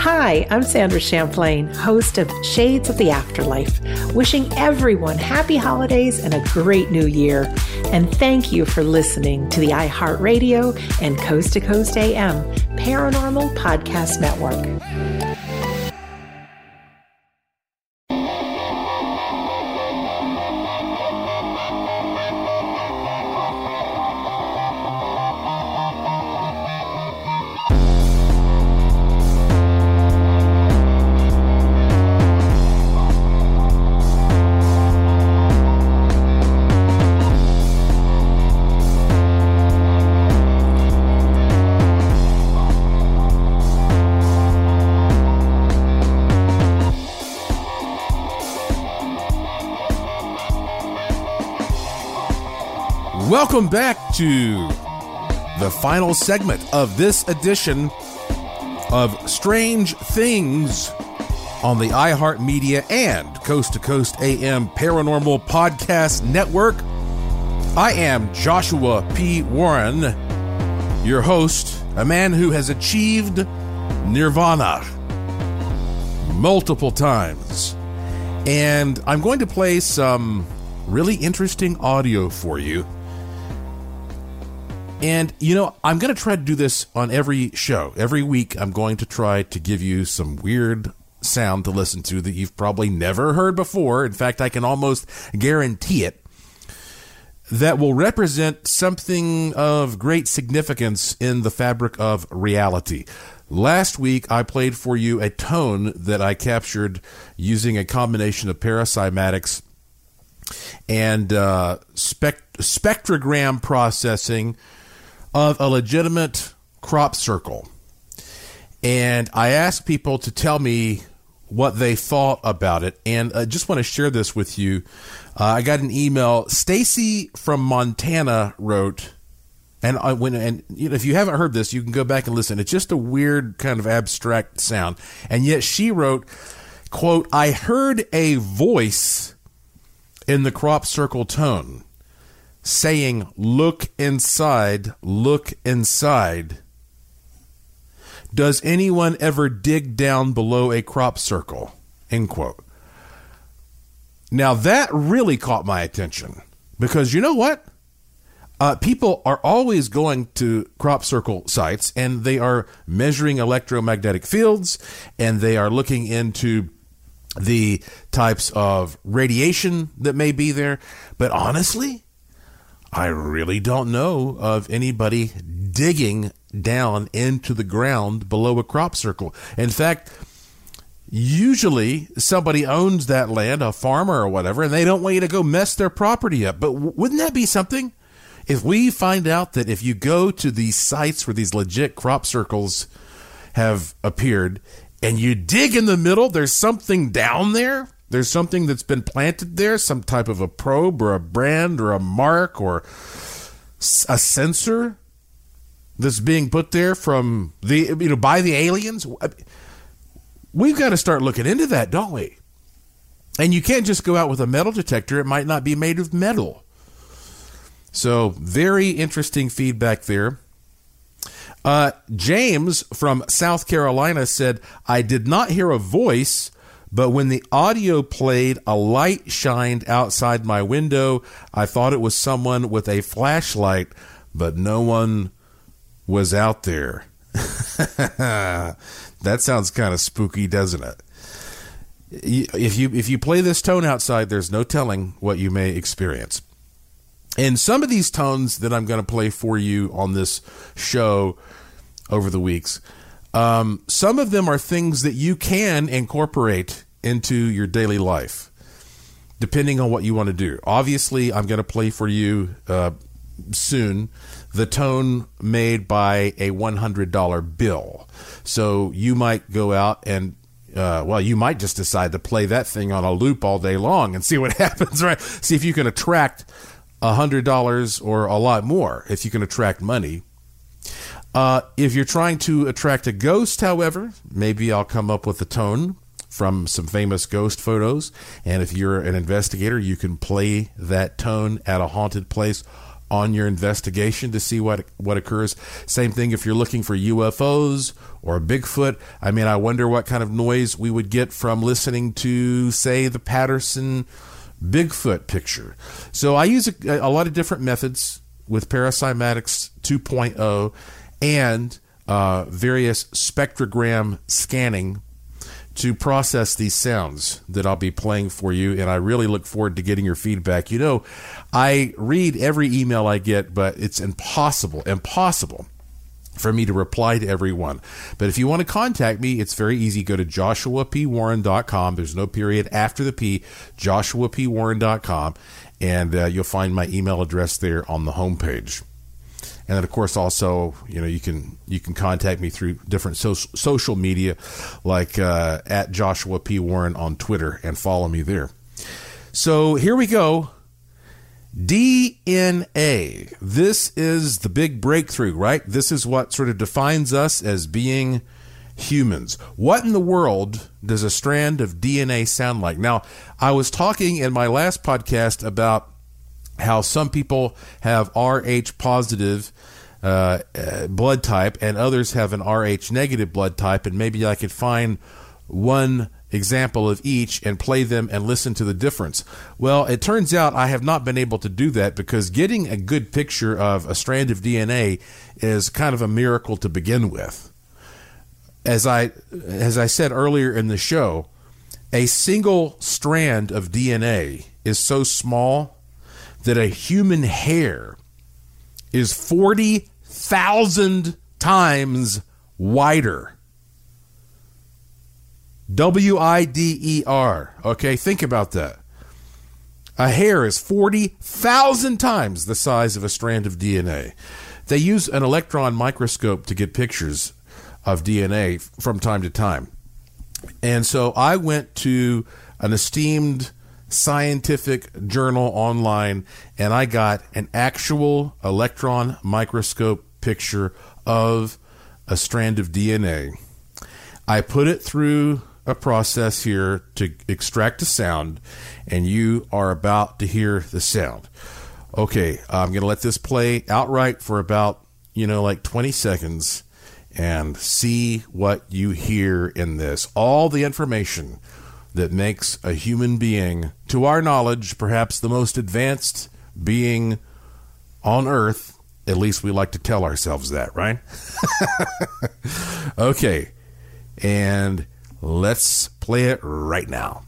Hi, I'm Sandra Champlain, host of Shades of the Afterlife, wishing everyone happy holidays and a great new year. And thank you for listening to the iHeartRadio and Coast to Coast AM Paranormal Podcast Network. Welcome back to the final segment of this edition of Strange Things on the iHeartMedia and Coast to Coast AM Paranormal Podcast Network. I am Joshua P. Warren, your host, a man who has achieved nirvana multiple times. And I'm going to play some really interesting audio for you. And, you know, I'm going to try to do this on every show. Every week, I'm going to try to give you some weird sound to listen to that you've probably never heard before. In fact, I can almost guarantee it. That will represent something of great significance in the fabric of reality. Last week, I played for you a tone that I captured using a combination of paracymatics and uh, spect- spectrogram processing of a legitimate crop circle. And I asked people to tell me what they thought about it. And I just want to share this with you. Uh, I got an email. Stacy from Montana wrote, And I, when and you know, if you haven't heard this, you can go back and listen. It's just a weird kind of abstract sound. And yet she wrote, "quote I heard a voice in the crop circle tone saying, "Look inside, look inside." Does anyone ever dig down below a crop circle? End quote. Now that really caught my attention because you know what? Uh, people are always going to crop circle sites and they are measuring electromagnetic fields and they are looking into the types of radiation that may be there. But honestly, I really don't know of anybody digging down into the ground below a crop circle. In fact, usually somebody owns that land, a farmer or whatever, and they don't want you to go mess their property up. But wouldn't that be something? If we find out that if you go to these sites where these legit crop circles have appeared and you dig in the middle, there's something down there. There's something that's been planted there, some type of a probe or a brand or a mark or a sensor that's being put there from the you know by the aliens. We've got to start looking into that, don't we? And you can't just go out with a metal detector. It might not be made of metal. So, very interesting feedback there. Uh, James from South Carolina said, I did not hear a voice, but when the audio played, a light shined outside my window. I thought it was someone with a flashlight, but no one was out there. that sounds kind of spooky, doesn't it? If you if you play this tone outside, there's no telling what you may experience. And some of these tones that I'm going to play for you on this show over the weeks, um, some of them are things that you can incorporate into your daily life, depending on what you want to do. Obviously, I'm going to play for you uh, soon the tone made by a $100 bill. So you might go out and uh, well, you might just decide to play that thing on a loop all day long and see what happens, right? See if you can attract a hundred dollars or a lot more. If you can attract money. Uh, if you're trying to attract a ghost, however, maybe I'll come up with a tone from some famous ghost photos. And if you're an investigator, you can play that tone at a haunted place on your investigation to see what what occurs. Same thing if you're looking for UFOs or Bigfoot. I mean, I wonder what kind of noise we would get from listening to, say, the Patterson Bigfoot picture. So I use a, a lot of different methods with Paracymatics 2.0 and uh, various spectrogram scanning to process these sounds that I'll be playing for you. And I really look forward to getting your feedback. You know, I read every email I get, but it's impossible, impossible for me to reply to everyone. But if you want to contact me, it's very easy. Go to joshuapwarren.com. There's no period after the P, joshuapwarren.com, and uh, you'll find my email address there on the homepage. And then, of course, also, you know, you can you can contact me through different so- social media, like uh, at Joshua P Warren on Twitter, and follow me there. So here we go. DNA. This is the big breakthrough, right? This is what sort of defines us as being humans. What in the world does a strand of DNA sound like? Now, I was talking in my last podcast about how some people have Rh positive uh, uh, blood type and others have an Rh negative blood type, and maybe I could find one example of each and play them and listen to the difference. Well, it turns out I have not been able to do that because getting a good picture of a strand of DNA is kind of a miracle to begin with. As I as I said earlier in the show, a single strand of DNA is so small that a human hair is 40,000 times wider. W I D E R. Okay, think about that. A hair is 40,000 times the size of a strand of DNA. They use an electron microscope to get pictures of DNA from time to time. And so I went to an esteemed scientific journal online and I got an actual electron microscope picture of a strand of DNA. I put it through a process here to extract a sound, and you are about to hear the sound. Okay, I'm going to let this play outright for about, you know, like 20 seconds and see what you hear in this. All the information that makes a human being, to our knowledge, perhaps the most advanced being on earth. At least we like to tell ourselves that, right? okay. And let's play it right now.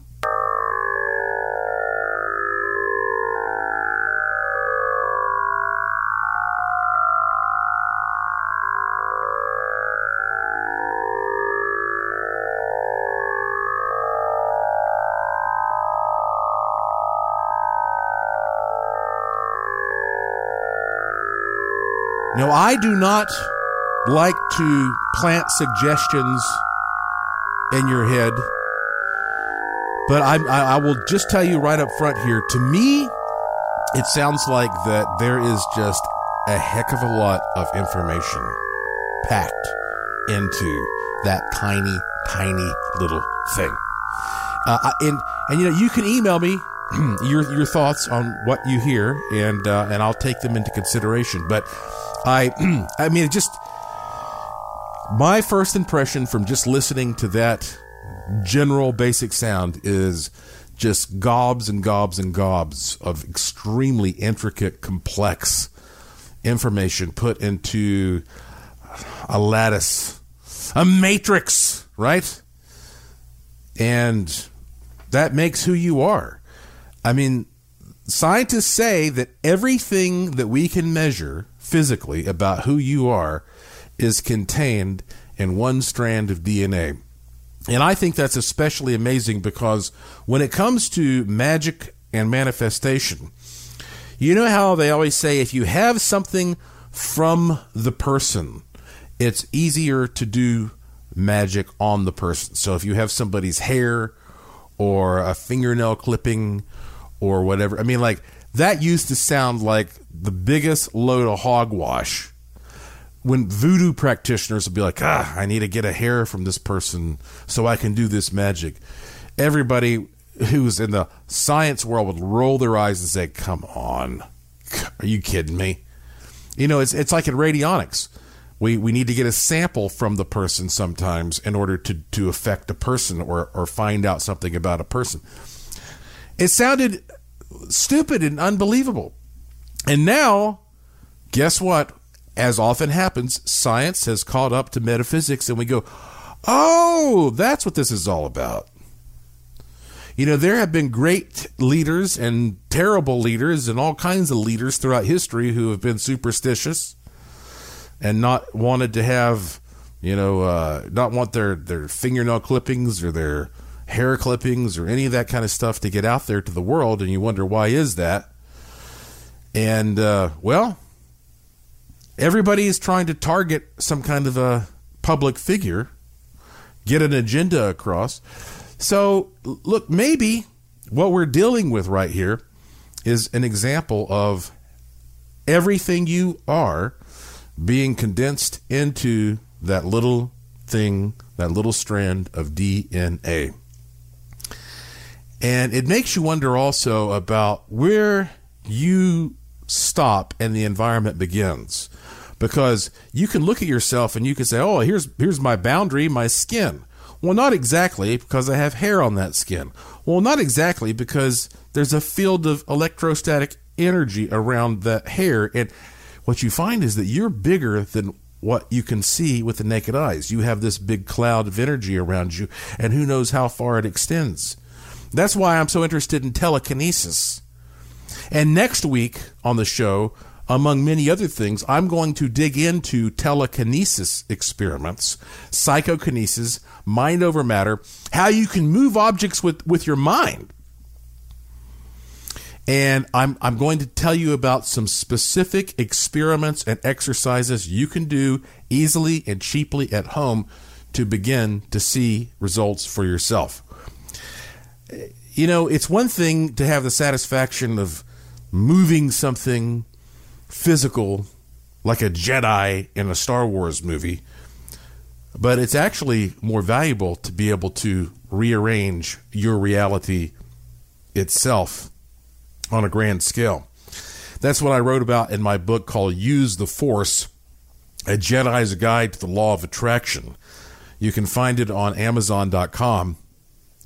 Now, I do not like to plant suggestions in your head, but I, I, I will just tell you right up front here. To me, it sounds like that there is just a heck of a lot of information packed into that tiny, tiny little thing. Uh, and and you know you can email me your your thoughts on what you hear, and uh, and I'll take them into consideration. But I I mean it just my first impression from just listening to that general basic sound is just gobs and gobs and gobs of extremely intricate, complex information put into a lattice, a matrix, right? And that makes who you are. I mean, scientists say that everything that we can measure physically about who you are is contained in one strand of DNA. And I think that's especially amazing because when it comes to magic and manifestation, you know how they always say if you have something from the person, it's easier to do magic on the person. So if you have somebody's hair or a fingernail clipping or whatever, I mean, like that used to sound like the biggest load of hogwash when voodoo practitioners would be like, ah, I need to get a hair from this person so I can do this magic. Everybody who's in the science world would roll their eyes and say, come on. Are you kidding me? You know, it's, it's like in radionics. We, we need to get a sample from the person sometimes in order to, to affect a person or, or find out something about a person. It sounded stupid and unbelievable. And now, guess what? As often happens, science has caught up to metaphysics, and we go, oh, that's what this is all about. You know, there have been great leaders and terrible leaders and all kinds of leaders throughout history who have been superstitious and not wanted to have, you know, uh, not want their, their fingernail clippings or their hair clippings or any of that kind of stuff to get out there to the world. And you wonder, why is that? And, uh, well, everybody is trying to target some kind of a public figure, get an agenda across. So, look, maybe what we're dealing with right here is an example of everything you are being condensed into that little thing, that little strand of DNA. And it makes you wonder also about where you stop and the environment begins. Because you can look at yourself and you can say, "Oh, here's here's my boundary, my skin." Well, not exactly because I have hair on that skin. Well, not exactly because there's a field of electrostatic energy around that hair and what you find is that you're bigger than what you can see with the naked eyes. You have this big cloud of energy around you and who knows how far it extends. That's why I'm so interested in telekinesis. And next week on the show, among many other things, I'm going to dig into telekinesis experiments, psychokinesis, mind over matter, how you can move objects with, with your mind. And I'm, I'm going to tell you about some specific experiments and exercises you can do easily and cheaply at home to begin to see results for yourself you know, it's one thing to have the satisfaction of moving something physical like a Jedi in a Star Wars movie, but it's actually more valuable to be able to rearrange your reality itself on a grand scale. That's what I wrote about in my book called Use the Force A Jedi's Guide to the Law of Attraction. You can find it on Amazon.com.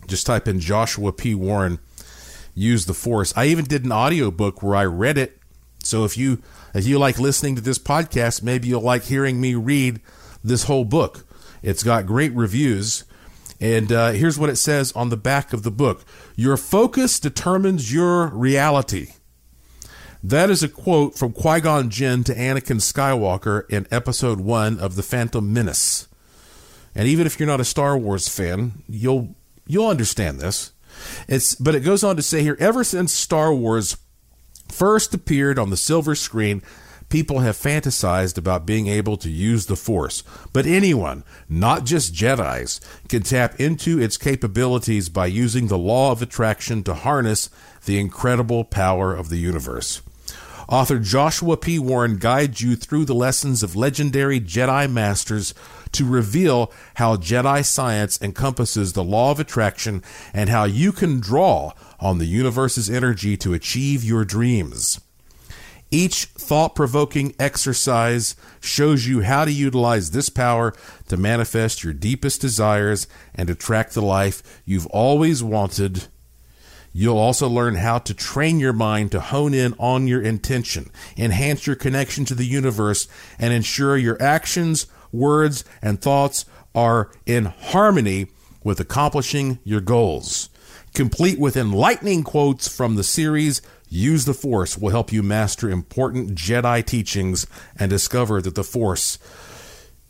Just type in Joshua P. Warren, Use the Force. I even did an audiobook where I read it. So if you if you like listening to this podcast, maybe you'll like hearing me read this whole book. It's got great reviews. And uh, here's what it says on the back of the book Your focus determines your reality. That is a quote from Qui Gon Jinn to Anakin Skywalker in episode one of The Phantom Menace. And even if you're not a Star Wars fan, you'll you'll understand this. It's but it goes on to say here ever since Star Wars first appeared on the silver screen, people have fantasized about being able to use the Force. But anyone, not just Jedi's, can tap into its capabilities by using the law of attraction to harness the incredible power of the universe. Author Joshua P. Warren guides you through the lessons of legendary Jedi masters to reveal how Jedi science encompasses the law of attraction and how you can draw on the universe's energy to achieve your dreams. Each thought provoking exercise shows you how to utilize this power to manifest your deepest desires and attract the life you've always wanted You'll also learn how to train your mind to hone in on your intention, enhance your connection to the universe, and ensure your actions, words, and thoughts are in harmony with accomplishing your goals. Complete with enlightening quotes from the series Use the Force will help you master important Jedi teachings and discover that the Force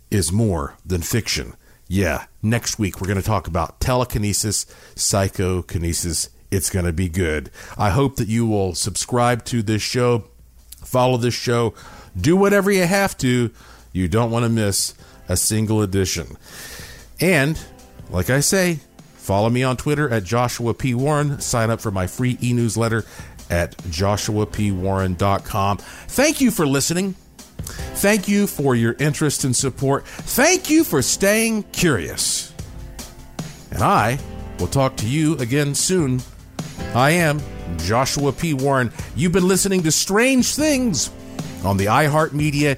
is more than fiction. Yeah, next week we're going to talk about telekinesis, psychokinesis, it's going to be good. I hope that you will subscribe to this show, follow this show, do whatever you have to. You don't want to miss a single edition. And, like I say, follow me on Twitter at Joshua P. Warren. Sign up for my free e newsletter at joshuapwarren.com. Thank you for listening. Thank you for your interest and support. Thank you for staying curious. And I will talk to you again soon I am Joshua P. Warren. You've been listening to Strange Things on the iHeartMedia